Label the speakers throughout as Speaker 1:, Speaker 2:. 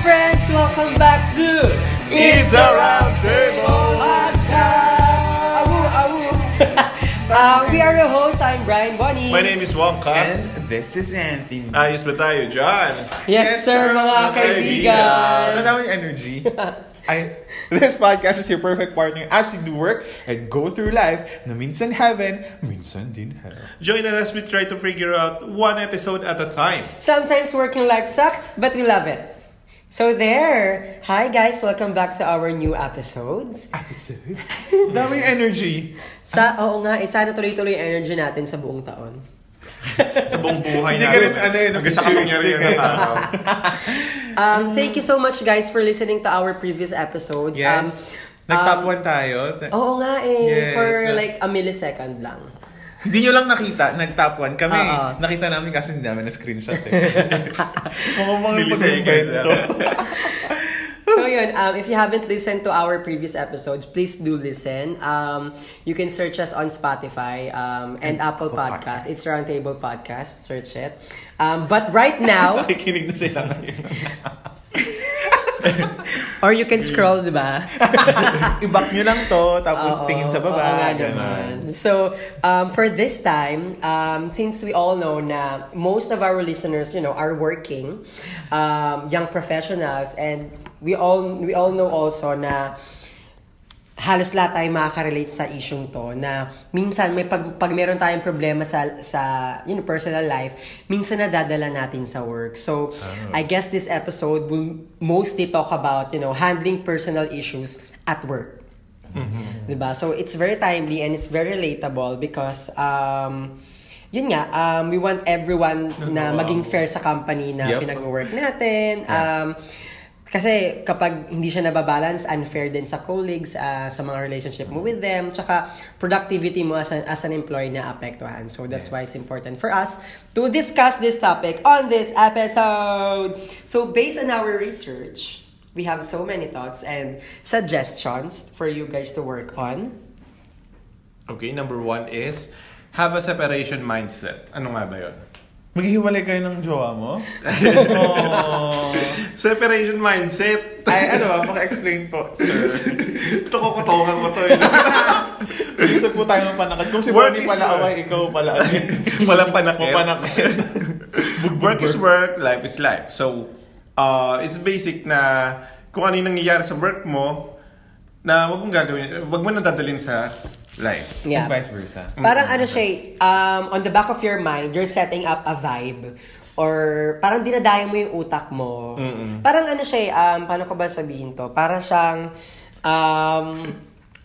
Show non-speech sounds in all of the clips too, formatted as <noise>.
Speaker 1: friends! Welcome back to
Speaker 2: It's a Round Table
Speaker 1: Podcast! Awu, awu! <laughs> uh, we are your host. I'm Brian Bonnie.
Speaker 2: My name is Wonka.
Speaker 3: And this is Anthony.
Speaker 2: Ayos ba tayo dyan?
Speaker 1: Yes, sir, mga
Speaker 2: mga
Speaker 1: kaibigan!
Speaker 3: Ano daw yung energy? I, this podcast is your perfect partner as you do work and go through life na minsan heaven, minsan din hell.
Speaker 2: Join us as we try to figure out one episode at a time.
Speaker 1: Sometimes working life suck, but we love it. So there! Hi guys, welcome back to our new episodes.
Speaker 3: Episode? <laughs> Daming energy.
Speaker 1: Sa, oo nga, eh, sana tuloy-tuloy energy natin sa buong taon.
Speaker 2: Sa buong buhay
Speaker 3: Hindi ka rin, ano yun,
Speaker 2: Hanggang sa kapangyarihan ng
Speaker 3: futuristic, eh.
Speaker 2: araw. <laughs>
Speaker 1: Um, thank you so much guys for listening to our previous episodes.
Speaker 3: Yes.
Speaker 1: Um,
Speaker 3: Nag-top
Speaker 1: um,
Speaker 3: 1 tayo.
Speaker 1: Oo nga eh,
Speaker 3: Yes.
Speaker 1: for like a millisecond lang. <laughs>
Speaker 3: Hindi nyo lang nakita, nag-top 1 kami.
Speaker 1: Oo.
Speaker 3: Nakita namin kasi hindi namin na-screenshot eh. <laughs> Mga mga pag-invento. <laughs>
Speaker 1: So yun, um, if you haven't listened to our previous episodes, please do listen. Um, you can search us on Spotify um, and, Apple
Speaker 3: Apple
Speaker 1: Podcast.
Speaker 3: Podcasts.
Speaker 1: It's Roundtable Podcast. Search it. Um, but right now,
Speaker 3: Nakikinig na sila ngayon. <laughs>
Speaker 1: or you can scroll, di ba? <laughs>
Speaker 3: I-back nyo lang to, tapos
Speaker 1: Oo,
Speaker 3: tingin sa
Speaker 1: oo
Speaker 3: baba.
Speaker 1: nga
Speaker 3: ganun.
Speaker 1: naman. So, um, for this time, um, since we all know na most of our listeners, you know, are working, um, young professionals, and we all we all know also na halos lahat tayo makaka-relate sa isyong to na minsan may pag, pag meron tayong problema sa sa you know, personal life, minsan nadadala natin sa work. So, I guess this episode will mostly talk about, you know, handling personal issues at work. Diba? So, it's very timely and it's very relatable because, um, yun nga, um, we want everyone na maging fair sa company na
Speaker 3: Yep.
Speaker 1: pinag-work natin. Um, kasi kapag hindi siya nababalance, unfair din sa colleagues, ah, sa mga relationship mo with them, tsaka productivity mo as an, as an employee na apektuhan. So that's why it's important for us to discuss this topic on this episode. So based on our research, we have so many thoughts and suggestions for you guys to work on.
Speaker 2: Okay, number one is have a separation mindset. Ano nga ba yun?
Speaker 3: Maghihiwalay kayo ng jowa mo? oh. <laughs>
Speaker 2: Separation mindset.
Speaker 3: Ay, ano ba? Paka-explain po, sir.
Speaker 2: Ito kukutokan ko to. eh. <laughs>
Speaker 3: Gusto po tayo mapanakad. Kung si
Speaker 2: Work
Speaker 3: Bonnie pala
Speaker 2: work.
Speaker 3: away, ikaw pala. <laughs>
Speaker 2: Walang panakit.
Speaker 3: Mapanakit.
Speaker 2: work is work, life is life. So, uh, it's basic na kung ano yung nangyayari sa work mo, na wag mong gagawin, wag mo nang dadalhin sa life.
Speaker 1: Yeah.
Speaker 3: And vice versa.
Speaker 1: Parang ano siya, eh, um, on the back of your mind, you're setting up a vibe or parang dinadaya mo yung utak mo. Parang ano siya, eh, um, paano ko ba sabihin to? Parang siyang um,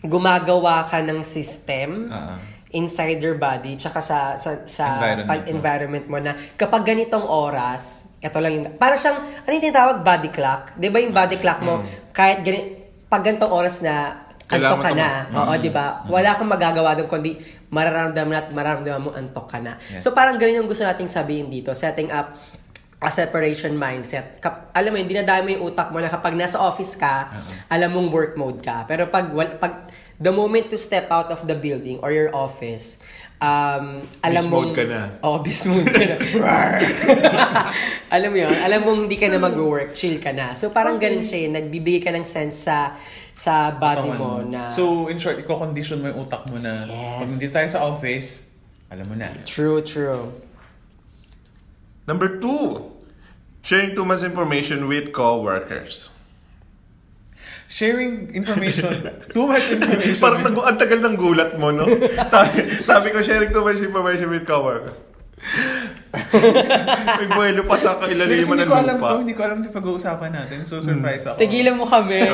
Speaker 1: gumagawa ka ng system
Speaker 3: Ah.
Speaker 1: inside your body tsaka sa sa, sa
Speaker 3: Environment mo.
Speaker 1: environment mo na kapag ganitong oras, ito lang yung, parang siyang, ano yung tinatawag? Body clock. Di ba yung body clock mo, kahit gani, pag ganitong oras na, antok ka na.
Speaker 2: tama-
Speaker 1: Oo, di ba? Wala kang magagawa doon kundi mararamdaman at mararamdaman mo antok ka na.
Speaker 3: Yes.
Speaker 1: So parang ganun yung gusto nating sabihin dito, setting up a separation mindset. Kap, alam mo yun, dinadami yung utak mo na kapag nasa office ka, alam mong work mode ka. Pero pag, wal- pag the moment to step out of the building or your office, um, alam
Speaker 2: Beast
Speaker 1: mong...
Speaker 2: mode ka na.
Speaker 1: Oo, beast mode ka na. alam mo yun, alam mong hindi ka na mag-work, chill ka na. So parang ganun siya, eh, nagbibigay ka ng sense sa sa body mo na...
Speaker 3: So, in short, iko-condition mo yung utak mo na
Speaker 1: Yes.
Speaker 3: pag hindi tayo sa office, alam mo na.
Speaker 1: True, true.
Speaker 2: Number two, sharing too much information with co-workers.
Speaker 3: Sharing information, <laughs> too much information.
Speaker 2: Parang nag ang tagal ng gulat mo, no? <laughs> sabi, sabi ko, sharing too much information with coworkers. <laughs> May buwelo pa sa kailaliman
Speaker 3: hindi
Speaker 2: ng
Speaker 3: ko alam
Speaker 2: lupa.
Speaker 3: to, hindi ko alam ito pag-uusapan natin. So, surprise ako.
Speaker 1: Tigilan mo kami.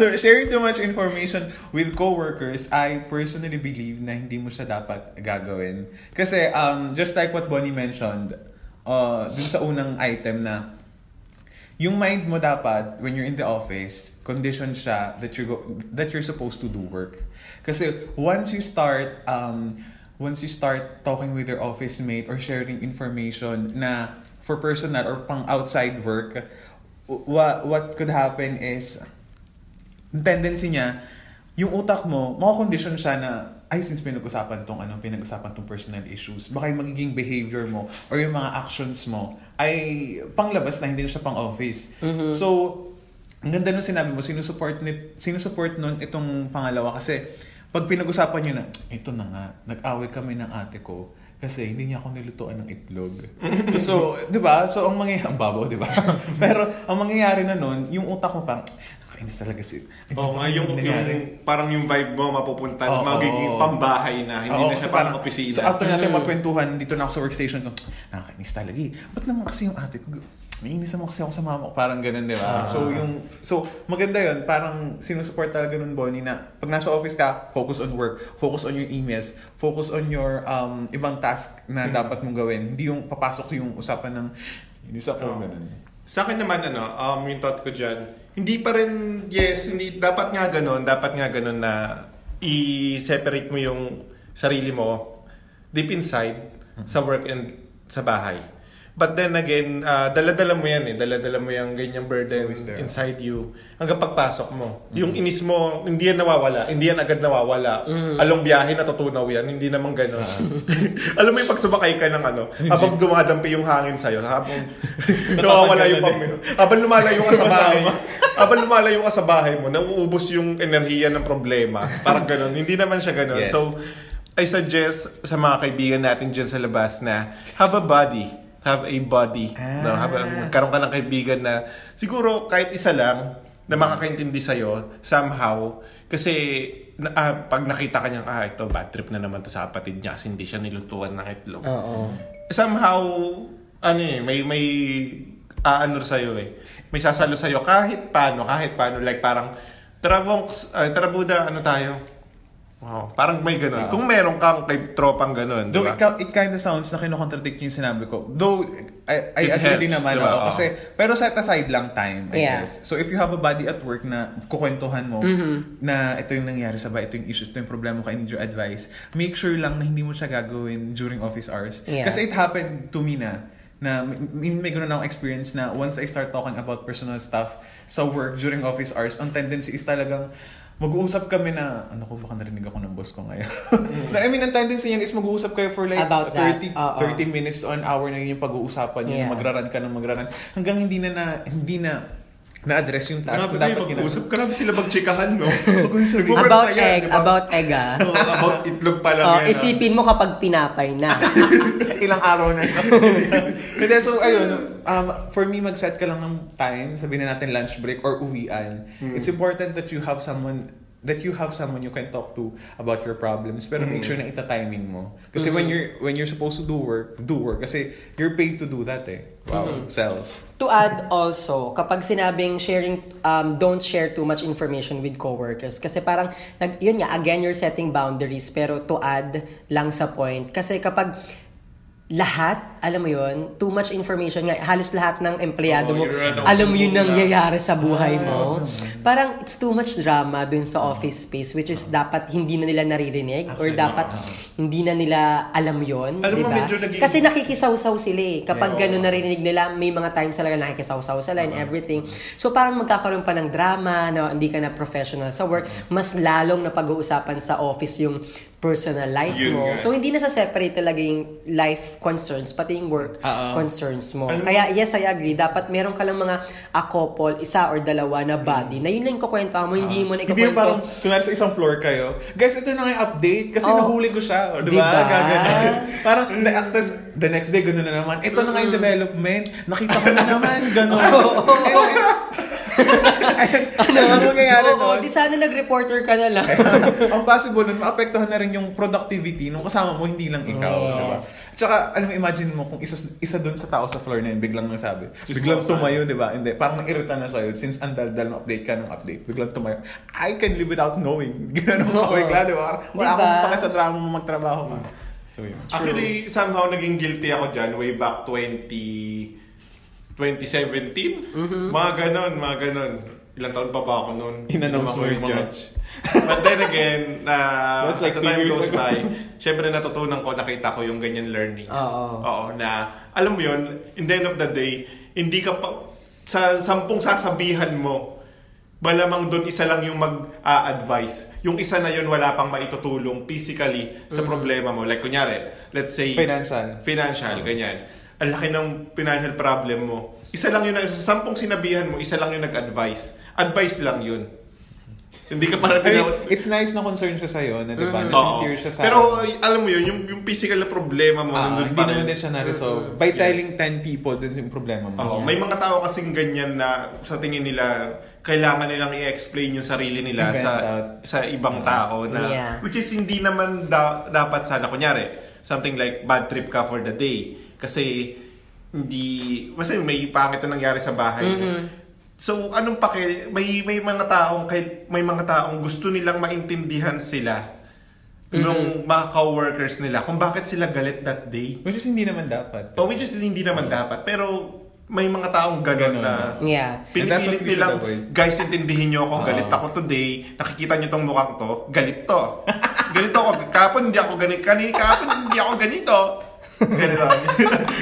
Speaker 3: So, sharing too much information with coworkers, I personally believe na hindi mo siya dapat gagawin. Kasi, um, just like what Bonnie mentioned, uh, dun sa unang item na, yung mind mo dapat, when you're in the office, condition siya that you're, go- that you're supposed to do work. Kasi, once you start, um, once you start talking with your office mate or sharing information na for personal or pang outside work, what what could happen is tendency niya yung utak mo, makakondisyon siya na, ay, since pinag-usapan tong ano, pinag-usapan tong personal issues, baka yung magiging behavior mo or yung mga actions mo ay panglabas na hindi na siya pang office. So, ang ganda nung sinabi mo, sinusupport, ni, sinusupport nun itong pangalawa kasi pag pinag-usapan nyo na, ito na nga, nag-away kami ng ate ko kasi hindi niya ako nilutuan ng itlog. <laughs> so, di ba? So, ang mangyayari, ang babaw, di ba? <laughs> Pero, ang mangyayari na nun, yung utak mo parang, nakainis talaga si...
Speaker 2: Oo nga, yung,
Speaker 3: nangyari."
Speaker 2: yung parang yung vibe mo mapupunta,
Speaker 3: Oo.
Speaker 2: magiging pambahay na, hindi
Speaker 3: Oo,
Speaker 2: na siya
Speaker 3: kasi
Speaker 2: parang opisina.
Speaker 3: So after natin magkwentuhan, dito na ako sa workstation ko, nakakainis talaga eh. Ba't naman kasi yung ate ko, naiinis naman kasi ako sa mama ko. Parang ganun, di ba? So yung, so maganda yun, parang sinusupport talaga nun, Bonnie, na pag nasa office ka, focus on work, focus on your emails, focus on your um, ibang task na dapat mong gawin. Hindi yung papasok yung usapan ng, hindi sa ako,
Speaker 2: Oo.
Speaker 3: ganun.
Speaker 2: Sa akin naman, ano, um, yung thought ko dyan, hindi pa rin, yes, hindi, dapat nga ganun, dapat nga ganun na i-separate mo yung sarili mo deep inside sa work and sa bahay. But then again, uh, dala-dala mo yan eh. Dala-dala mo yung ganyang burden inside you hanggang pagpasok mo. Yung inis mo, hindi yan nawawala. Hindi yan agad nawawala. Along biyahe, natutunaw yan. Hindi naman gano'n. <laughs> Alam mo yung pagsumakay ka ng ano, habang dumadampi yung hangin sa'yo, habang <laughs> nawawala yung pang... Habang lumalayo ka sa bahay, habang lumalayo ka sa bahay mo, nauubos yung enerhiya ng problema. Parang gano'n. Hindi naman siya gano'n.
Speaker 3: Yes.
Speaker 2: So, I suggest sa mga kaibigan natin dyan sa labas na have a body. Have a body. No, have a, magkaroon ka ng kaibigan na siguro kahit isa lang na makakaintindi sa'yo somehow. Kasi na, ah, pag nakita ka ah, ito, bad trip na naman to sa kapatid niya kasi hindi siya nilutuan ng itlog.
Speaker 1: Oo.
Speaker 2: Somehow, ano eh, may, may aano sa'yo eh. May sasalo sa'yo kahit paano, kahit paano. Like parang, tara Bonks, ah, tara Buda, ano tayo? Wow, parang may ganun.
Speaker 3: Ah.
Speaker 2: Kung meron kang kay tropang ganun,
Speaker 3: Though
Speaker 2: di
Speaker 3: it, it kind of sounds na kinocontradict yung sinabi ko. Though, I, I
Speaker 2: It
Speaker 3: agree din
Speaker 2: helps,
Speaker 3: naman.
Speaker 2: diba?
Speaker 3: Oo. kasi, pero set aside lang time, I
Speaker 1: Yeah.
Speaker 3: guess. So, if you have a buddy at work na kukwentuhan mo
Speaker 1: Mm-hmm.
Speaker 3: na ito yung nangyari sa bahay, ito yung issues, ito yung problema ko, I need your advice, make sure lang na hindi mo siya gagawin during office hours.
Speaker 1: Yeah.
Speaker 3: Kasi it happened to me na na may, may ganoon akong experience na once I start talking about personal stuff sa work during office hours, ang tendency is talagang mag-uusap kami na, ano ko, baka narinig ako ng boss ko ngayon. <laughs> na, I mean, ang tendency niyan is mag-uusap kayo for like
Speaker 1: About that,
Speaker 3: 30,
Speaker 1: oo.
Speaker 3: 30 minutes to an hour na yun yung pag-uusapan yun,
Speaker 1: Yeah.
Speaker 3: magraran ka ng magraran. Hanggang hindi na, na hindi na na-address yung task
Speaker 2: Grabe
Speaker 3: na
Speaker 2: kayo,
Speaker 3: dapat
Speaker 2: mag-usap. Grabe sila magchikahan, no? <laughs>
Speaker 1: About egg, about egg ah. <laughs>
Speaker 2: About itlog pa lang
Speaker 1: Oh,
Speaker 2: yan. ah.
Speaker 1: isipin mo kapag tinapay na.
Speaker 3: Ilang araw na yun. <laughs> Hindi, so ayun, um, for me, mag-set ka lang ng time, sabihin na natin lunch break or uwian. It's important that you have someone that you have someone you can talk to about your problems pero make sure na ita-timing mo kasi when you're when you're supposed to do work do work kasi you're paid to do that eh wow self
Speaker 1: To add also, kapag sinabing sharing, um, don't share too much information with coworkers. Kasi parang, nag, yun nga, again, you're setting boundaries. Pero to add lang sa point. Kasi kapag lahat, alam mo yun, too much information nga, halos lahat ng empleyado
Speaker 2: Oo,
Speaker 1: mo, alam mo yun nangyayari sa buhay mo. Parang it's too much drama dun sa office space which is dapat hindi na nila naririnig or dapat hindi na nila alam yon
Speaker 2: Alam
Speaker 1: di
Speaker 2: mo,
Speaker 1: ba?
Speaker 2: medyo naging-
Speaker 1: Kasi nakikisaw-saw sila eh. Kapag
Speaker 2: Oo.
Speaker 1: ganun naririnig nila, may mga times talaga nakikisaw-saw sila and everything. So parang magkakaroon pa ng drama na hindi ka na professional sa work. Mas lalong na pag-uusapan sa office yung personal life
Speaker 2: Yun
Speaker 1: mo.
Speaker 2: nga.
Speaker 1: So hindi na sa separate talaga yung life concerns, pati yung work
Speaker 3: Oo.
Speaker 1: concerns mo.
Speaker 2: Alam
Speaker 1: Kaya yes, I agree. Dapat meron ka lang mga a couple, isa or dalawa na body, na yun lang yung kukwento mo, hindi mo na
Speaker 3: hindi yung parang kunwari sa isang floor kayo guys ito na nga yung update kasi
Speaker 1: Oh.
Speaker 3: nahuli ko siya o, di
Speaker 1: Diba?
Speaker 3: ba Gaganon. parang the, tas the next day gano'n na naman ito na nga yung development nakita ko na naman <laughs> gano'n <laughs> ano ang mangyayari
Speaker 1: Oo,
Speaker 3: nun?
Speaker 1: di sana nag-reporter ka na lang. <laughs>
Speaker 3: ang possible nun, maapektuhan na rin yung productivity nung kasama mo, hindi lang ikaw.
Speaker 1: Yes.
Speaker 3: Diba? Tsaka, alam mo, imagine mo kung isa, isa dun sa tao sa floor na yun, biglang nagsabi.
Speaker 2: Just
Speaker 3: biglang tumayo, di ba? Hindi, parang nang-irita na sa'yo. Since andal-dal ng update ka ng update, biglang tumayo. I can live without knowing. <laughs> Ganun ako bigla, di ba? Wala
Speaker 1: Diba?
Speaker 3: akong pake sa drama mo magtrabaho ka. So, yun.
Speaker 2: Actually, somehow naging guilty ako dyan way back 20... 2017? Mga ganon, mga ganon. Ilang taon pa ba ako noon?
Speaker 3: In-announce mo yung mga-
Speaker 2: judge. But then again, na <laughs>
Speaker 3: That's like
Speaker 2: as the time goes
Speaker 3: ago.
Speaker 2: by, syempre natutunan ko, nakita ko yung ganyan learnings.
Speaker 1: Oo.
Speaker 2: Oo, na alam mo yun, in the end of the day, hindi ka pa, sa sampung sasabihan mo, malamang doon isa lang yung mag-a-advise. Yung isa na yun wala pang maitutulong physically sa problema mo. Like kunyari, let's say
Speaker 3: Financial.
Speaker 2: financial, ganyan. Ang laki ng financial problem mo. Isa lang yun, sa sampung sinabihan mo, isa lang yung nag-advise. Advice lang yun. Hindi ka para
Speaker 3: I mean,
Speaker 2: pinaw-
Speaker 3: it's nice na concern siya sa'yo, na diba? Na
Speaker 2: Oo.
Speaker 3: sincere siya sa
Speaker 2: Pero alam mo yun, yung, yung physical na problema mo,
Speaker 3: Ah,
Speaker 2: nandun
Speaker 3: hindi
Speaker 2: pa rin.
Speaker 3: naman din siya na-resolve. By telling 10 people, dun yung problema mo.
Speaker 2: Oo, May mga tao kasing ganyan na sa tingin nila, kailangan nilang i-explain yung sarili nila sa
Speaker 3: out.
Speaker 2: sa ibang tao na
Speaker 1: Yeah.
Speaker 2: which is hindi naman da- dapat sana kunyari something like bad trip ka for the day kasi hindi kasi may pangit na nangyari sa bahay niyo. So anong pake may may mga taong kay may mga taong gusto nilang maintindihan sila nung mga coworkers nila kung bakit sila galit that day.
Speaker 3: Which is hindi naman dapat.
Speaker 2: Oh, which is hindi naman dapat. Pero may mga taong gano'n na
Speaker 1: Yeah.
Speaker 2: Pinipilit nilang, guys, intindihin nyo ako, galit ako today, nakikita nyo tong mukhang to, galit to. ganito ako, kapon hindi ako ganito, kanini kapon hindi ako ganito. Ganito.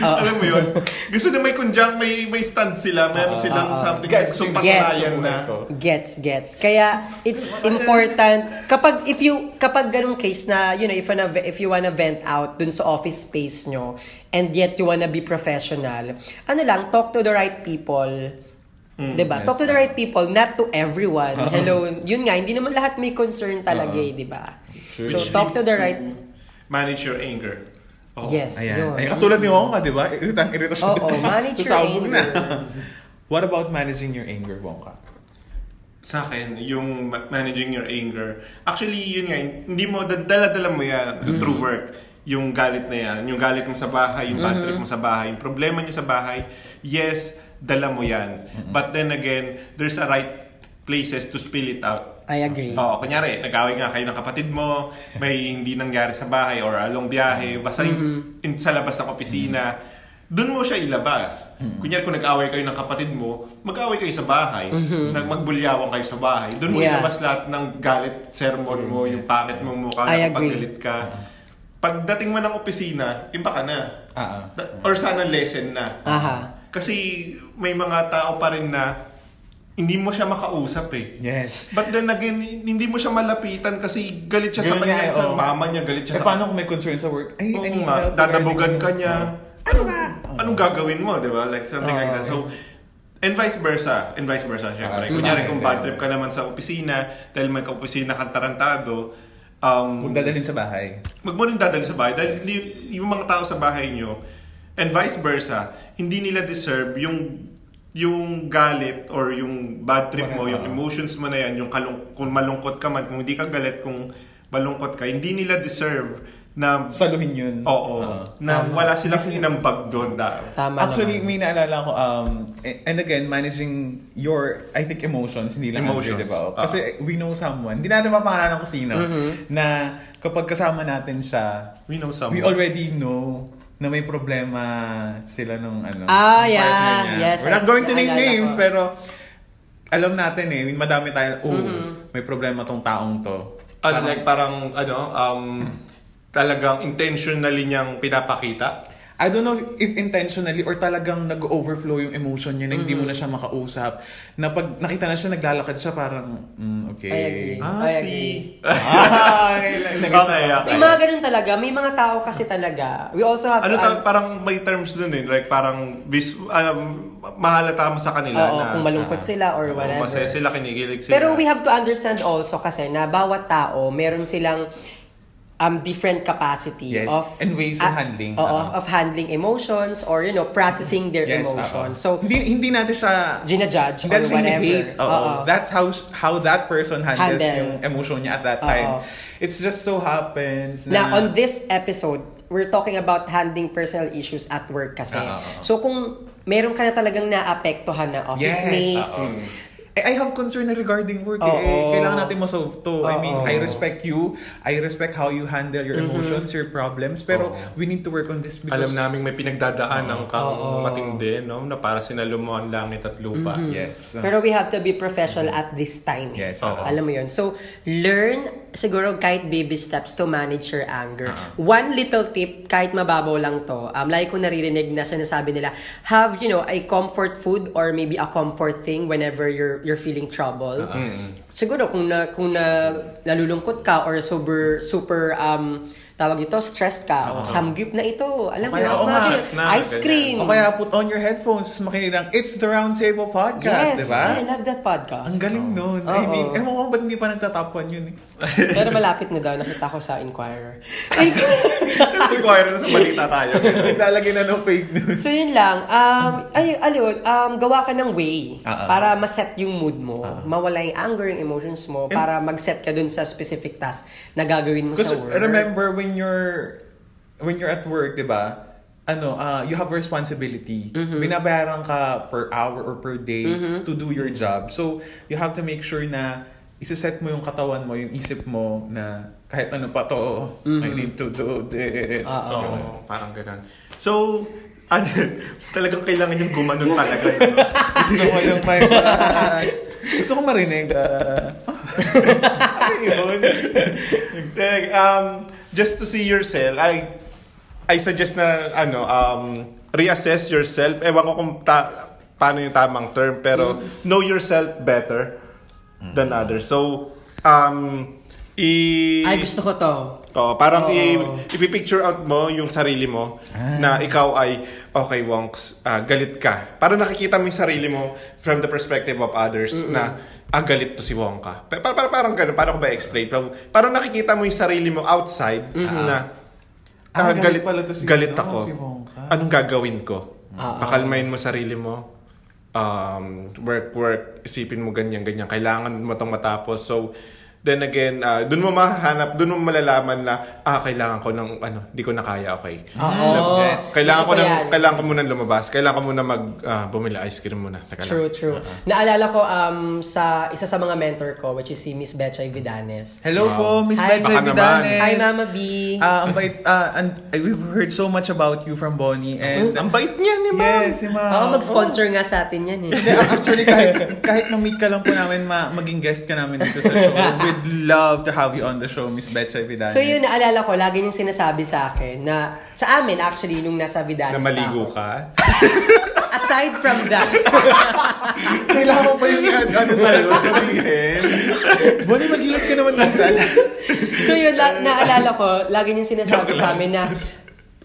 Speaker 2: Alam mo yun? Gusto na may kundyang, may, may stand sila, meron silang
Speaker 1: oo.
Speaker 2: something
Speaker 3: Guys,
Speaker 2: gusto
Speaker 3: gets.
Speaker 2: patunayan na.
Speaker 1: Gets, gets. Kaya it's important kapag if you kapag ganung case na you know if wanna, if you wanna vent out dun sa office space nyo and yet you wanna be professional, ano lang talk to the right people. 'Di ba?
Speaker 3: yes.
Speaker 1: Talk to the right people, not to everyone. Hello, yun nga hindi naman lahat may concern talaga, eh, 'di ba?
Speaker 3: Sure.
Speaker 1: So
Speaker 2: Which
Speaker 1: talk to the right
Speaker 2: Manage your anger. Oo.
Speaker 1: Yes,
Speaker 3: Ayan.
Speaker 1: yun.
Speaker 3: Ay, katulad ni Wongka, di ba? <laughs> Iritang irito siya.
Speaker 1: Oo, manage your
Speaker 3: Sasabog <laughs> na.
Speaker 1: anger.
Speaker 3: What about managing your anger, Wongka?
Speaker 2: sa akin, yung ma- managing your anger. Actually, yun nga, hindi mo, dala-dala mo yan through work. Yung galit na yan, yung galit mo sa bahay, yung bad trip mo sa bahay, yung problema niya sa bahay, yes, dala mo yan. But then again, there's a right places to spill it out.
Speaker 1: I agree.
Speaker 2: Oo, kunyari, nag-away nga kayo ng kapatid mo, may hindi nangyari sa bahay or along biyahe, basta yung in, sa labas ng opisina, doon mo siya ilabas. Kunyari, kung nag-away kayo ng kapatid mo, mag-away kayo sa bahay, nag magbulyawang kayo sa bahay, doon mo
Speaker 1: Yeah.
Speaker 2: ilabas lahat ng galit, sermon mo, yung pangit mo mukha, paggalit ka. Pagdating mo ng opisina, iba ka na.
Speaker 3: Ah, ah.
Speaker 2: Da- Or sana lesson na.
Speaker 1: Aha.
Speaker 2: Kasi may mga tao pa rin na hindi mo siya makausap eh.
Speaker 3: Yes.
Speaker 2: But then again, hindi mo siya malapitan kasi galit siya sa
Speaker 3: Ganun
Speaker 2: kanya,
Speaker 3: nga,
Speaker 2: sa
Speaker 3: oo.
Speaker 2: mama niya, galit siya
Speaker 3: Eh,
Speaker 2: sa...
Speaker 3: paano kung may concern sa work? Ay,
Speaker 2: Oo
Speaker 3: I need help
Speaker 2: dadabugan ka niya. Ano nga? Anong gagawin mo, di ba? Like something like that. So, and vice versa. And vice versa, syempre.
Speaker 3: Ah,
Speaker 2: Kunyari, kung bad trip ka naman sa opisina, dahil may ka-opisina kang tarantado, um,
Speaker 3: Huwag dadalhin sa bahay.
Speaker 2: Wag mo rin dadali sa bahay dahil yung mga tao sa bahay nyo and vice versa, hindi nila deserve yung yung galit or yung bad trip mo, yung emotions mo na yan, yung kalung- kung malungkot ka man, kung hindi ka galit, kung malungkot ka, hindi nila deserve na
Speaker 3: Saluhin yun.
Speaker 2: oo,
Speaker 3: Ah.
Speaker 2: na wala silang inambag doon da.
Speaker 1: Tama
Speaker 3: Actually,
Speaker 1: naman.
Speaker 3: may naalala ko, um, and again, managing your, I think, emotions, hindi lang
Speaker 2: Emotions.
Speaker 3: anger, di ba?
Speaker 2: Ah.
Speaker 3: Kasi we know someone, hindi natin mapangalanan kung sino,
Speaker 1: Mm-hmm.
Speaker 3: na kapag kasama natin siya,
Speaker 2: We know someone.
Speaker 3: we already know na may problema sila nung ano.
Speaker 1: Ah, yeah.
Speaker 3: niya.
Speaker 1: Yes,
Speaker 3: We're not going to name names,
Speaker 1: ko.
Speaker 3: pero alam natin eh, madami tayo, oh,
Speaker 1: Mm-hmm.
Speaker 3: may problema tong taong to.
Speaker 2: Ano, like parang, ano, um, talagang intentionally niyang pinapakita.
Speaker 3: I don't know if, if intentionally or talagang nag-overflow yung emotion niya na hindi mo na
Speaker 1: Mm-hmm.
Speaker 3: siya makausap. Na pag nakita na siya, naglalakad siya parang, mm, okay.
Speaker 1: I agree.
Speaker 2: Ah,
Speaker 1: I
Speaker 2: si...
Speaker 1: agree.
Speaker 3: Ah, <laughs> nag-
Speaker 2: Okay, okay.
Speaker 1: May mga ganun talaga. May mga tao kasi talaga. We also have
Speaker 2: Ano
Speaker 1: to...
Speaker 2: ta- parang may terms dun eh, like parang vis, um, mahalata mo sa kanila
Speaker 1: Oo,
Speaker 2: na
Speaker 1: kung malungkot sila or whatever.
Speaker 2: masaya sila, kinikilig sila.
Speaker 1: Pero we have to understand also kasi na bawat tao, meron silang um different capacity
Speaker 3: Yes,
Speaker 1: of
Speaker 3: and ways of handling.
Speaker 1: Oo,
Speaker 3: Oo.
Speaker 1: of handling emotions or you know, processing their
Speaker 3: Yes,
Speaker 1: emotions.
Speaker 3: oo.
Speaker 1: So,
Speaker 3: hindi hindi natin siya
Speaker 1: gina-judge or whatever.
Speaker 3: hate. Oo. That's how how that person handles
Speaker 1: Handle.
Speaker 3: yung emotion niya at that time. It's just so happens
Speaker 1: na
Speaker 3: na,
Speaker 1: on this episode, we're talking about handling personal issues at work kasi.
Speaker 3: Oo.
Speaker 1: So kung meron ka na talagang naapektuhan na office
Speaker 3: Yes,
Speaker 1: mates,
Speaker 3: oo. I have concern regarding work eh.
Speaker 1: Oo.
Speaker 3: eh. Kailangan natin masolve to. I mean. I respect you. I respect how you handle your emotions, your problems. Pero we need to work on this because...
Speaker 2: Alam namin may pinagdadaan ng kang matindi, no? Na para sinalo mo ang langit at lupa.
Speaker 3: Yes.
Speaker 1: Pero we have to be professional at this time.
Speaker 3: Yes.
Speaker 1: Alam mo yun. So, learn siguro kahit baby steps to manage your anger.
Speaker 3: Ah.
Speaker 1: One little tip, kahit mababaw lang to, um, lagi ko naririnig na sinasabi nila, have, you know, a comfort food or maybe a comfort thing whenever you're you're feeling trouble.
Speaker 3: Ah.
Speaker 1: Siguro kung na kung na nalulungkot ka or super super um tawag ito stressed ka o samgyup na ito alam mo
Speaker 3: Kaya,
Speaker 1: na, ice
Speaker 2: ganyan.
Speaker 1: cream
Speaker 3: O kaya put on your headphones, makinig ng It's the Round Table Podcast,
Speaker 1: yes
Speaker 3: di ba?
Speaker 1: I love that podcast
Speaker 3: Ang galing nun.
Speaker 1: Oo.
Speaker 3: I mean, ewan ko ba't hindi pa nagtatapon yun eh.
Speaker 1: pero malapit na daw nakita ko sa Inquirer
Speaker 2: Require <laughs> <laughs> na sa balita tayo.
Speaker 3: Lalagay na ng fake news.
Speaker 1: So yun lang, um, ay, ayun, um, gawa ka ng way
Speaker 3: ah.
Speaker 1: para ma-set yung mood mo, mawala yung anger, yung emotions mo, para mag-set ka dun sa specific task na gagawin mo sa
Speaker 3: Because
Speaker 1: work.
Speaker 3: remember when you're when you're at work, 'di ba? Ano, uh, you have responsibility.
Speaker 1: Mm-hmm.
Speaker 3: Binabayaran ka per hour or per day to do your job. So, you have to make sure na isa-set mo yung katawan mo, yung isip mo na kahit ano pa to,
Speaker 1: Mm-hmm.
Speaker 3: I need to do this.
Speaker 1: Ah,
Speaker 2: Oo, parang ganun. So, ano, <laughs> talagang kailangan yung gumanon talaga. eh? <laughs>
Speaker 3: Gusto ko yung may Gusto ko marinig. ah, <laughs> ano yun?
Speaker 2: Like, um, just to see yourself, I I suggest na ano um reassess yourself. Ewan ko kung ta- paano yung tamang term pero know yourself better than others. So um i
Speaker 1: Ay, gusto ko to.
Speaker 2: Oh, parang i-
Speaker 1: Oo.
Speaker 2: ipipicture out mo yung sarili mo na ikaw ay, okay, Wonks, ah, galit ka. Para nakikita mo yung sarili mo from the perspective of others na, ah, galit to si Wongka. Pa- pa- pa- parang ganun, paano ko ba explain? Parang, parang nakikita mo yung sarili mo outside na,
Speaker 3: Ah,
Speaker 2: ah,
Speaker 3: galit
Speaker 2: galit,
Speaker 3: pala to si-
Speaker 2: galit
Speaker 3: ano,
Speaker 2: ako.
Speaker 3: si Wongka.
Speaker 2: Anong gagawin ko?
Speaker 1: Ah,
Speaker 2: Pakalmain mo sarili mo. Um, work, work. Isipin mo ganyan, ganyan. Kailangan mo itong matapos. So, then again, uh, dun mo mahahanap, dun mo malalaman na, ah, kailangan ko ng, ano, di ko na kaya, okay.
Speaker 1: Oo.
Speaker 2: Kailangan
Speaker 1: Gusto
Speaker 2: ko,
Speaker 1: ko
Speaker 2: nang,
Speaker 1: yan.
Speaker 2: kailangan ko muna lumabas. Kailangan ko muna mag, ah, bumili ice cream muna. Teka lang.
Speaker 1: True, true. Naalala ko um sa isa sa mga mentor ko, which is si Miss Betchay Vidanes.
Speaker 3: Hello
Speaker 2: Wow.
Speaker 3: po, Miss
Speaker 1: Hi.
Speaker 3: Betcha
Speaker 2: Baka naman.
Speaker 1: Hi, Mama B.
Speaker 3: Ah, ang bait, ah, and, eh, we've heard so much about you from Bonnie and
Speaker 2: Ang bait niya ni ma'am.
Speaker 3: Yes, si Ma'am.
Speaker 1: Oo, mag-sponsor nga sa atin yan eh.
Speaker 3: Hindi, <laughs> Actually, kahit, kahit na-meet ka lang po namin, ma- maging guest ka namin dito sa show. <laughs> We'd love to have you on the show, Miss Betcha Vidanes.
Speaker 1: So yun, naalala ko, lagi niyong sinasabi sa akin na, sa amin actually, nung nasa Vidanes
Speaker 2: Na maligo ka. <laughs>
Speaker 1: Aside from that, <laughs>
Speaker 3: Kailangan mo pa yung ano sa'yo sabihin. Bonnie, maghilot ka naman minsan. <laughs>
Speaker 1: so yun, la- naalala ko, lagi niyong sinasabi sa amin na,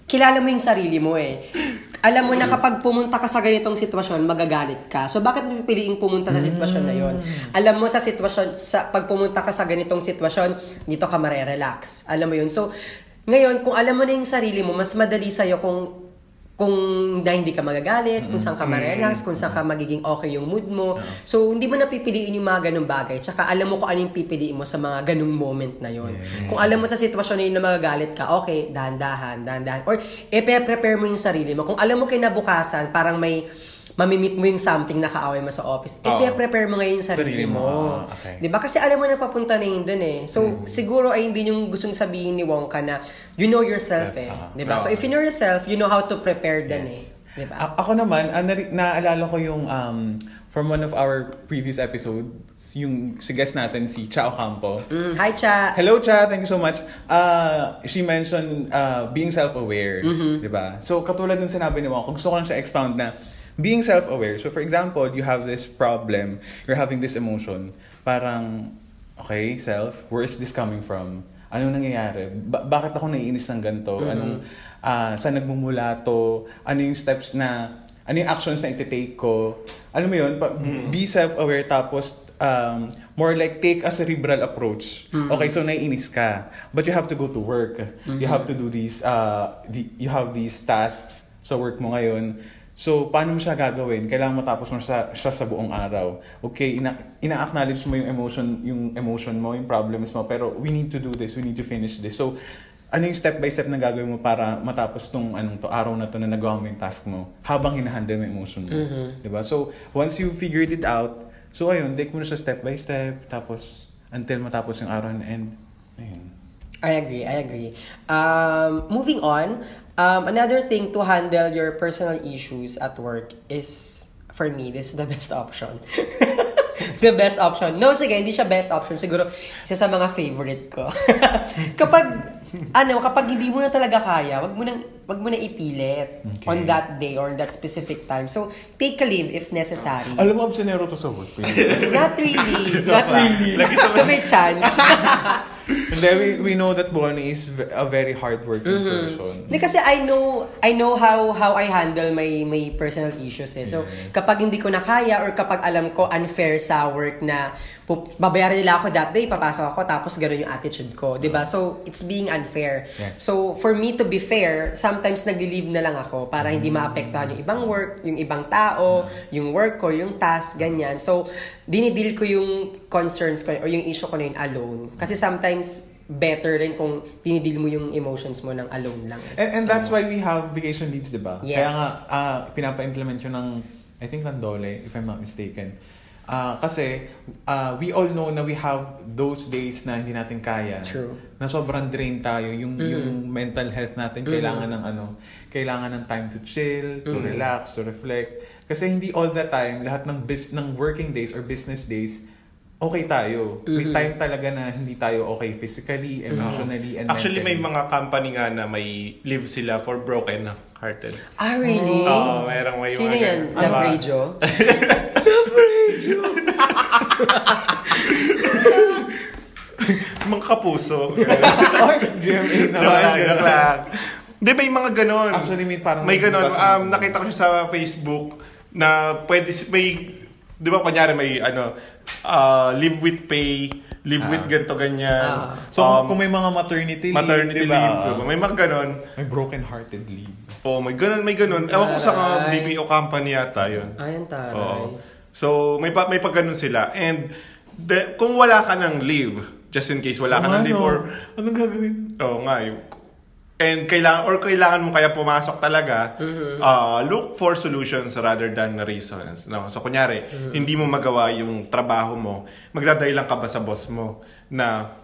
Speaker 1: kilala mo yung sarili mo eh. Alam mo na kapag pumunta ka sa ganitong sitwasyon, magagalit ka. So bakit mo pipiliing pumunta sa sitwasyon na yon? Alam mo sa sitwasyon, sa pag pumunta ka sa ganitong sitwasyon, dito ka marerelax. Alam mo yun. So, ngayon, kung alam mo na yung sarili mo, mas madali sa'yo kung kung na hindi ka magagalit, kung saan ka marelax, kung saan ka magiging okay yung mood mo. So, hindi mo napipiliin yung mga ganung bagay. Tsaka alam mo kung ano yung pipiliin mo sa mga ganung moment na yon. Kung alam mo sa sitwasyon na yun na magagalit ka, okay, dahan-dahan, dahan-dahan. Or, i-prepare mo yung sarili mo. Kung alam mo kinabukasan, parang may mamimit mo yung something na kaaway mo sa office,
Speaker 2: Oo.
Speaker 1: i-prepare mo ngayon yung sarili,
Speaker 3: Sarili mo,
Speaker 1: mo.
Speaker 3: ah, okay.
Speaker 1: Di ba? Kasi alam mo na papunta na yun dun eh. So, siguro ay hindi yung gustong sabihin ni Wongka na you know yourself eh.
Speaker 3: Ah,
Speaker 1: Di ba? So, if you know yourself, you know how to prepare then eh. Di ba?
Speaker 3: A- ako naman, nari- naalala ko yung um, from one of our previous episodes, yung si guest natin, si Chao Campo.
Speaker 1: Mm, hi, Cha!
Speaker 3: Hello, Cha. Thank you so much. Uh, she mentioned uh, being self-aware.
Speaker 1: Mm-hmm.
Speaker 3: Di ba? So, katulad ng sinabi ni Wong, gusto ko lang siya expound na being self-aware. So, for example, you have this problem, you're having this emotion. Parang, okay, self, where is this coming from? Anong nangyayari? Ba- bakit ako naiinis ng ganito?
Speaker 1: Mm-hmm.
Speaker 3: Anong, ah, saan nagmumula to? Ano yung steps na, ano yung actions na iti-take ko? Alam mo yun, pa- be self-aware tapos um, more like take a cerebral approach. Okay, so naiinis ka. But you have to go to work. You have to do these, uh, the, you have these tasks sa work mo ngayon. So, paano mo siya gagawin? Kailangan matapos mo siya, siya sa buong araw. Okay, ina, ina-acknowledge mo yung emotion, yung emotion mo, yung problems mo, pero we need to do this, we need to finish this. So, ano yung step by step na gagawin mo para matapos tong anong to araw na to na nagawa mo yung task mo habang hinahandle mo yung emotion mo. 'Di ba? So, once you figured it out, so ayun, take mo na siya step by step tapos until matapos yung araw na end. Ayun.
Speaker 1: I agree, I agree. Um, moving on, um, another thing to handle your personal issues at work is, for me, this is the best option. <laughs> the best option. No, sige, hindi siya best option. Siguro, isa sa mga favorite ko. <laughs> kapag, ano, kapag hindi mo na talaga kaya, wag mo nang, wag mo na ipilit
Speaker 3: Okay.
Speaker 1: on that day or on that specific time. So, take a leave if necessary.
Speaker 3: Alam mo, absenero to sa work.
Speaker 1: Not really. <laughs> not really.
Speaker 2: Lagi
Speaker 1: so, may chance.
Speaker 3: Hindi, we, we know that Bonnie is a very hardworking person.
Speaker 1: Hindi kasi I know I know how how I handle my my personal issues eh. So kapag hindi ko na kaya or kapag alam ko unfair sa work na babayaran nila ako that day, papasok ako tapos gano'n yung attitude ko, 'di ba? So it's being unfair.
Speaker 3: Yes.
Speaker 1: So for me to be fair, sometimes nagli-leave na lang ako para hindi maapektuhan yung ibang work, yung ibang tao, yung work ko, yung task, ganyan. So dinideal ko yung concerns ko or yung issue ko na yun alone. Kasi sometimes better rin kung dinideal mo yung emotions mo ng alone lang.
Speaker 3: And, and that's why we have vacation leaves, di ba?
Speaker 1: Yes.
Speaker 3: Kaya nga, ah, pinapa-implement yun ng, I think, ng Dole, if I'm not mistaken. Ah, kasi, ah, we all know na we have those days na hindi natin kaya.
Speaker 1: True.
Speaker 3: Na sobrang drain tayo. Yung,
Speaker 1: Mhm.
Speaker 3: yung mental health natin, kailangan ng ano, kailangan ng time to chill, to
Speaker 1: Mhm.
Speaker 3: relax, to reflect. Kasi hindi all the time, lahat ng, bis, ng working days or business days, okay tayo. May
Speaker 1: Mhm.
Speaker 3: time talaga na hindi tayo okay physically, emotionally, and
Speaker 2: Actually, may
Speaker 3: mentally.
Speaker 2: mga company nga na may leave sila for broken hearted.
Speaker 1: Ah, really?
Speaker 2: Oo, merong may
Speaker 1: Sino
Speaker 2: mga
Speaker 1: yan?
Speaker 2: ganun.
Speaker 1: Love
Speaker 2: Diba?
Speaker 1: Radio? <laughs>
Speaker 2: Mga kapuso.
Speaker 3: GMA.
Speaker 2: Joke lang. Di ba yung mga ganon?
Speaker 3: Actually, may parang-
Speaker 2: May ganon. Um, nakita ko siya sa Facebook na pwede, may, di ba kunyari may ano, uh, live with pay, live with
Speaker 3: Ah.
Speaker 2: ganto ganyan.
Speaker 1: Ah.
Speaker 3: So,
Speaker 2: Um,
Speaker 3: kung may mga maternity leave,
Speaker 2: maternity
Speaker 3: diba?
Speaker 2: leave, diba? may mga ganon.
Speaker 3: May broken-hearted leave.
Speaker 2: Oh, may ganon, may ganon. Ewan ko sa. BPO company yata yun.
Speaker 1: Ayan, taray.
Speaker 2: Oo. So, may pa, may pag ganun sila. And the, kung wala ka ng leave, just in case wala ka ng leave or
Speaker 3: Anong gagawin?
Speaker 2: Oo nga. Yung, and kailangan or kailangan mo kaya pumasok talaga, uh, look for solutions rather than reasons. No? So kunyari, hindi mo magawa yung trabaho mo, magdadahil lang ka ba sa boss mo na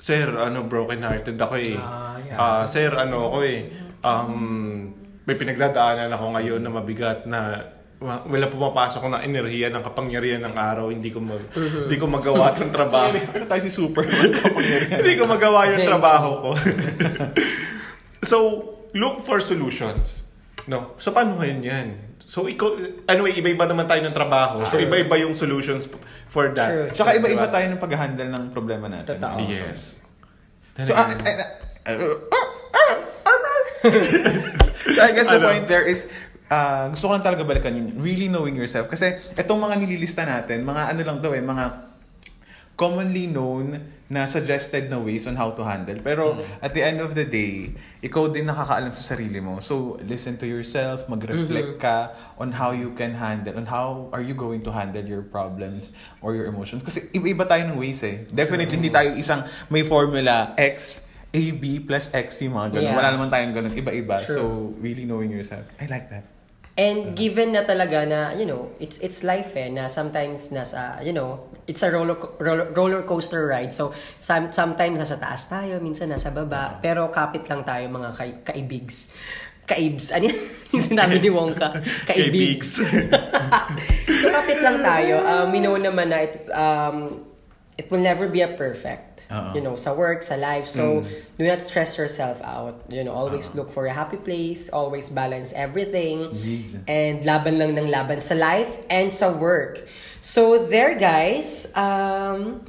Speaker 2: Sir, ano, broken hearted ako eh.
Speaker 1: Ah, yeah.
Speaker 2: Ah, sir, ano ako eh. Um, may pinagdadaanan ako ngayon na mabigat na wa- wala pumapasok na enerhiya ng kapangyarihan ng araw, hindi ko mag, hindi ko magawa tong trabaho. <laughs>
Speaker 3: Tayo si Superman? <laughs> kapangyarihan?
Speaker 2: Hindi ko magawa yung trabaho ko. <laughs> so, look for solutions. No? So, paano ngayon yan? So, ikaw, anyway, iba-iba naman tayo ng trabaho. So, iba-iba yung solutions p- for that.
Speaker 1: True.
Speaker 3: Tsaka iba-iba
Speaker 2: Diba?
Speaker 3: tayo ng pag-handle ng problema natin.
Speaker 1: Totoo.
Speaker 2: Yes.
Speaker 3: So, ah, ah, <laughs> so I guess the
Speaker 2: Ano?
Speaker 3: point there is, ah, gusto ko lang talaga balikan yun. Really knowing yourself. Kasi itong mga nililista natin, mga ano lang daw eh, mga commonly known na suggested na ways on how to handle. Pero at the end of the day, ikaw din nakakaalam sa sarili mo. So, listen to yourself, mag-reflect ka on how you can handle, on how are you going to handle your problems or your emotions. Kasi iba-iba tayo ng ways eh. Definitely, hindi tayo isang may formula X, AB plus XC, mga ganun.
Speaker 1: Yeah.
Speaker 3: Wala naman tayong ganun. Iba-iba.
Speaker 1: True.
Speaker 3: So, really knowing yourself. I like that.
Speaker 1: And given na talaga na, you know, it's it's life eh, na sometimes nasa, you know, it's a roller, roller, roller coaster ride. So, some, sometimes nasa taas tayo, minsan nasa baba. Pero kapit lang tayo mga kay, kaibigs. Kaibs. Ano yun? <laughs> yung sinabi ni Wongka? <laughs> Kaibigs. <laughs> so, kapit lang tayo. Um, we know naman na it, um, it will never be a perfect.
Speaker 3: Oo.
Speaker 1: You know, sa work, sa life. So, do not stress yourself out. You know, always look for a happy place. Always balance everything.
Speaker 3: Yes.
Speaker 1: And laban lang ng laban sa life and sa work. So, there guys, um,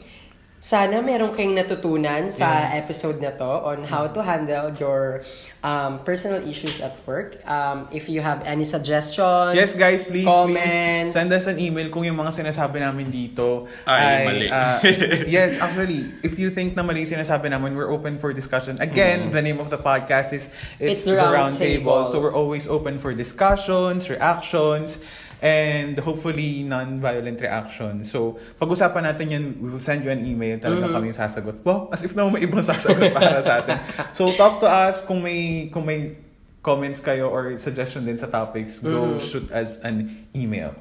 Speaker 1: sana meron kayong natutunan sa
Speaker 3: Yes.
Speaker 1: episode na to on how to handle your um, personal issues at work. Um, if you have any suggestions,
Speaker 3: Yes, guys, please,
Speaker 1: comments,
Speaker 3: please send us an email kung yung mga sinasabi namin dito
Speaker 2: Ay, mali.
Speaker 3: ah, <laughs> yes, actually, if you think na mali yung sinasabi namin, we're open for discussion. Again, the name of the podcast is
Speaker 1: It's
Speaker 3: The
Speaker 1: The
Speaker 3: Round
Speaker 1: Round
Speaker 3: Table.
Speaker 1: Table.
Speaker 3: So we're always open for discussions, reactions, and hopefully non-violent reactions. So, pag-usapan natin yan, we will send you an email. Talaga
Speaker 1: Mm-hmm.
Speaker 3: kami yung sasagot. Wow, as if na may ibang <laughs> sasagot para sa atin. So, talk to us kung may kung may comments kayo or suggestion din sa topics, go
Speaker 1: Mhm.
Speaker 3: shoot us an email.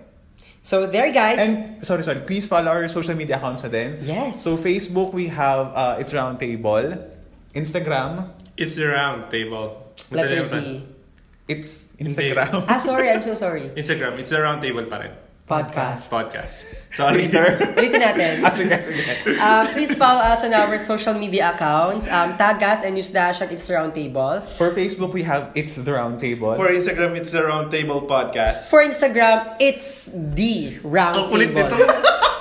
Speaker 1: So, there guys.
Speaker 3: And, sorry, sorry, please follow our social media accounts na din.
Speaker 1: yes.
Speaker 3: So, Facebook, we have uh, It's Roundtable. Instagram,
Speaker 2: It's the round table. Madali
Speaker 1: letter. D.
Speaker 3: it's Instagram.
Speaker 1: Ah, sorry. I'm so sorry. <laughs>
Speaker 2: Instagram, it's the round table pa rin.
Speaker 1: Podcast.
Speaker 2: Podcast.
Speaker 3: Sorry.
Speaker 1: Ulitin natin. <laughs>
Speaker 3: ah, sige, sige.
Speaker 1: Uh, please follow us on our social media accounts. Um, tag us and use the hashtag It's the Round Table.
Speaker 3: For Facebook, we have It's the Round Table.
Speaker 2: For Instagram, it's the Roundtable Podcast.
Speaker 1: For Instagram, it's the Round
Speaker 2: Ang kulit
Speaker 1: Table.
Speaker 2: nito.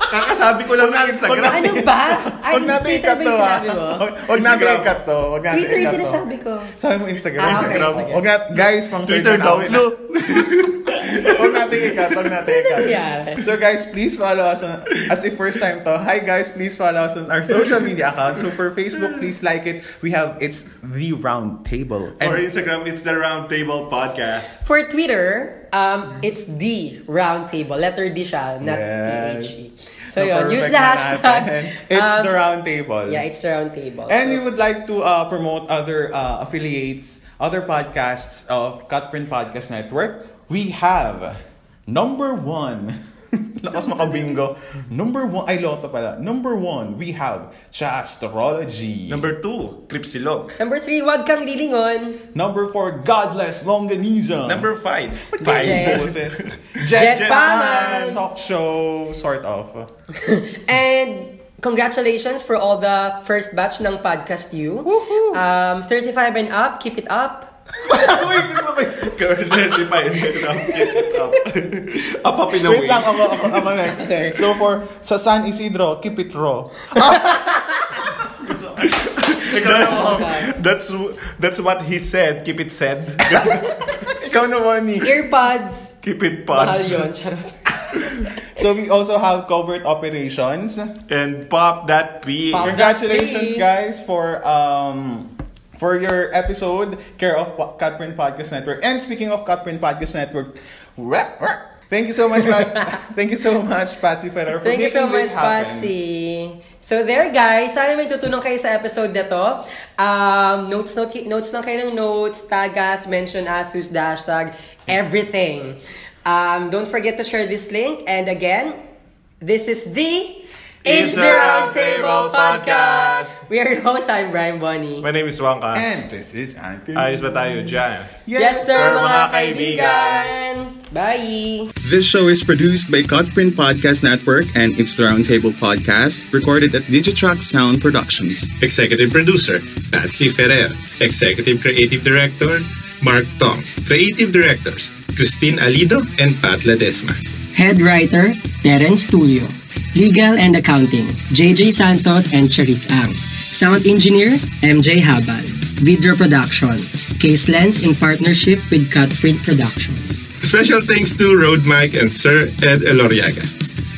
Speaker 2: Kakasabi ko lang ng Instagram.
Speaker 1: Ano ba? Ay,
Speaker 3: Huwag natin
Speaker 1: Twitter
Speaker 3: ikat
Speaker 1: ba
Speaker 3: to,
Speaker 1: yung
Speaker 3: ah.
Speaker 1: sinabi mo?
Speaker 3: Huwag huwag natin
Speaker 2: Instagram.
Speaker 3: ikat to. Huwag natin
Speaker 1: Twitter yung sinasabi ko.
Speaker 3: Sabi mo Instagram.
Speaker 1: Ah, okay,
Speaker 2: Instagram.
Speaker 3: Huwag nat, guys, pang
Speaker 2: Twitter daw.
Speaker 3: na
Speaker 2: No. <laughs>
Speaker 3: Huwag natin ikat, huwag natin ikat.
Speaker 1: Yeah.
Speaker 3: So guys, please follow us on, as if first time to. Hi guys, please follow us on our social media accounts. So for Facebook, please like it. We have, it's The Round Table.
Speaker 2: For Instagram, it's the Round Table Podcast.
Speaker 1: For Twitter, um, it's the Round Table. Letter D siya, not
Speaker 3: Yes.
Speaker 1: T-H-E. So yun,
Speaker 3: perfect
Speaker 1: use the hashtag.
Speaker 3: natin. It's
Speaker 1: um,
Speaker 3: The Round Table.
Speaker 1: Yeah, it's the Round Table.
Speaker 3: And
Speaker 1: So-
Speaker 3: we would like to uh, promote other uh, affiliates, other podcasts of Cutprint Podcast Network. We have number one. <laughs> Lakas makabingo. Number one, ay loto pala. Number one, we have Astrology.
Speaker 2: Number two, Cripsilog.
Speaker 1: Number three, wag kang lilingon.
Speaker 3: Number four, Godless Longaniza.
Speaker 2: Number five,
Speaker 3: five. <laughs>
Speaker 1: Jet.
Speaker 3: Jet,
Speaker 1: Jet
Speaker 3: Jet
Speaker 1: Panas.
Speaker 3: Talk show, sort of. <laughs>
Speaker 1: And congratulations for all the first batch ng Podcast You. Um, 35 and up, keep it up.
Speaker 3: Wait, gusto ko yun.
Speaker 2: Currently pa yun. Up. Up up in a
Speaker 3: Wait
Speaker 2: way.
Speaker 3: lang, ako, ako, ako next.
Speaker 1: Okay.
Speaker 3: So for sa San Isidro, keep it raw.
Speaker 2: That- that's that's what he said. Keep it said.
Speaker 3: Ikaw naman ni.
Speaker 1: Earpods.
Speaker 2: Keep it
Speaker 1: Mahal
Speaker 2: pods.
Speaker 1: yun. Charot.
Speaker 3: So we also have covert operations.
Speaker 2: And pop that P.
Speaker 1: Pop.
Speaker 3: Congratulations guys for um for your episode care of Cutprint Podcast Network. And speaking of Cutprint Podcast Network, rah, rah, thank you so much Pat, <laughs> thank you so much Patsy Ferrer for
Speaker 1: Thank you so much,
Speaker 3: happen.
Speaker 1: Patsy. So there guys, sana may tutunan kayo sa episode na to. Um, notes, note, notes lang kayo ng notes, tag us, mention us, use the hashtag, everything. Um, don't forget to share this link. And again, this is the
Speaker 2: It's the Round Table Podcast.
Speaker 1: We are your hosts. I'm Brian Bonnie.
Speaker 2: My name is Wangka.
Speaker 3: And this is Anthony.
Speaker 2: Ah, Ayos ba tayo dyan?
Speaker 1: Yes, sir,
Speaker 2: sir,
Speaker 1: mga
Speaker 2: mga
Speaker 1: kaibigan. Bye!
Speaker 4: This show is produced by Cutprint Podcast Network and It's the Roundtable Podcast, recorded at Digitrack Sound Productions.
Speaker 5: Executive Producer, Patsy Ferrer. Executive Creative Director, Mark Tong. Creative Directors, Christine Alido and Pat Ledesma.
Speaker 6: Head writer, Terence Tulio. Legal and Accounting, JJ Santos and Cherise Ang. Sound engineer, MJ Habal. Video production, Case Lens in partnership with Cutprint Productions.
Speaker 5: Special thanks to Road Mike and Sir Ed Eloriaga.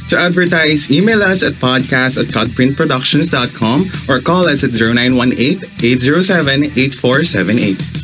Speaker 4: To advertise, email us at podcast at cutprintproductions.com or call us at 0918-807-8478.